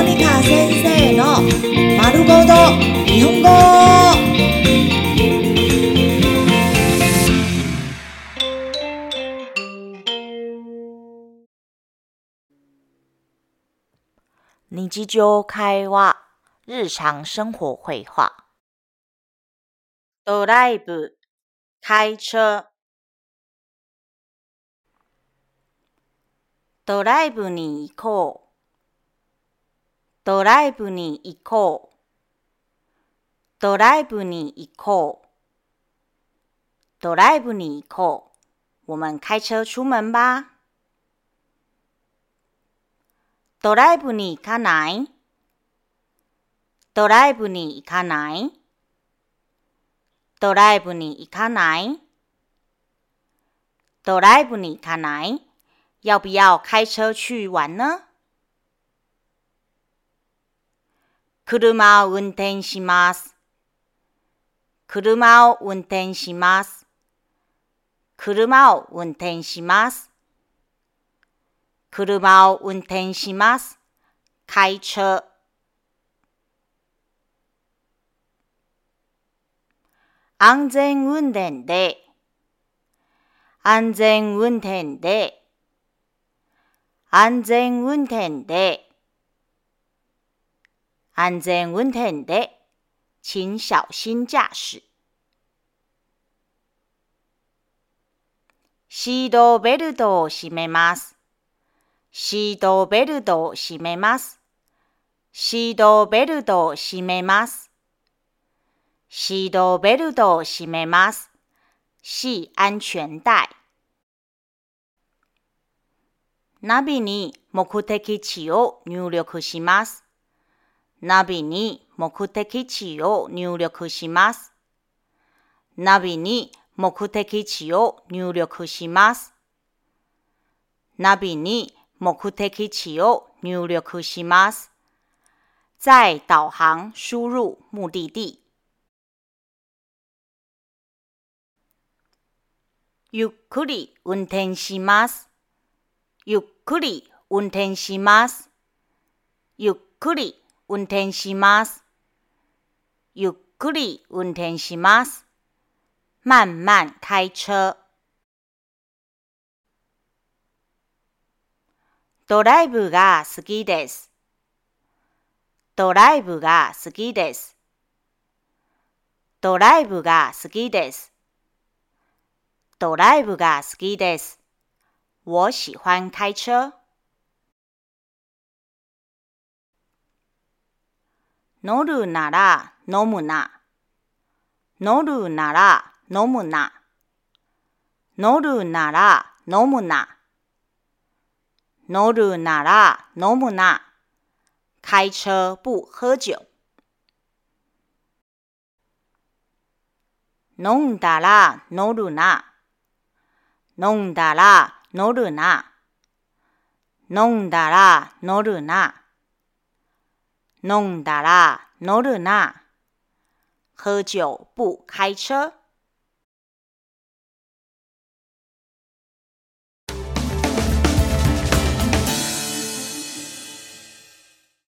モニカ先生の丸ごと日本語。日常会話、日常生活会話。ドライブ、開車。ドライブに行こう。ドライブに行こう。ドライブに行こう。ドライブに行こう。我们開車出門吧。ドライブに行かない？ドライブに行かない？ドライブに行かない？ドライブに行かない？要不要開車去玩呢？車を運転します。車を運転します。車を運転します。車を運転します。開車。安全運転で、安全運転で、安全運転で、安全運転で、請小心駕駛。シートベルトを締めます。シートベルトを締めます。シートベルトを締めます。シートベルトを締めます。系安全帶。ナビに目的地を入力します。ナビに目的地を入力します。ナビに目的地を入力します。ナビに目的地を入力します。在導航輸入目的地。ゆっくり運転します。ゆっくり運転します。ゆっくり運転します。ゆっくり運転します。慢慢開車。ドライブが好きです。ドライブが好きです。ドライブが好きです。ドライブが好きです。我喜歡開車。乗るなら飲むな。乗るなら飲むな。乗るなら飲むな。乗るなら飲むな。開車不喝酒。飲んだら乗るな。飲んだら乗るな。飲んだら乗るな。飲んだら乗るな。喝酒不開車。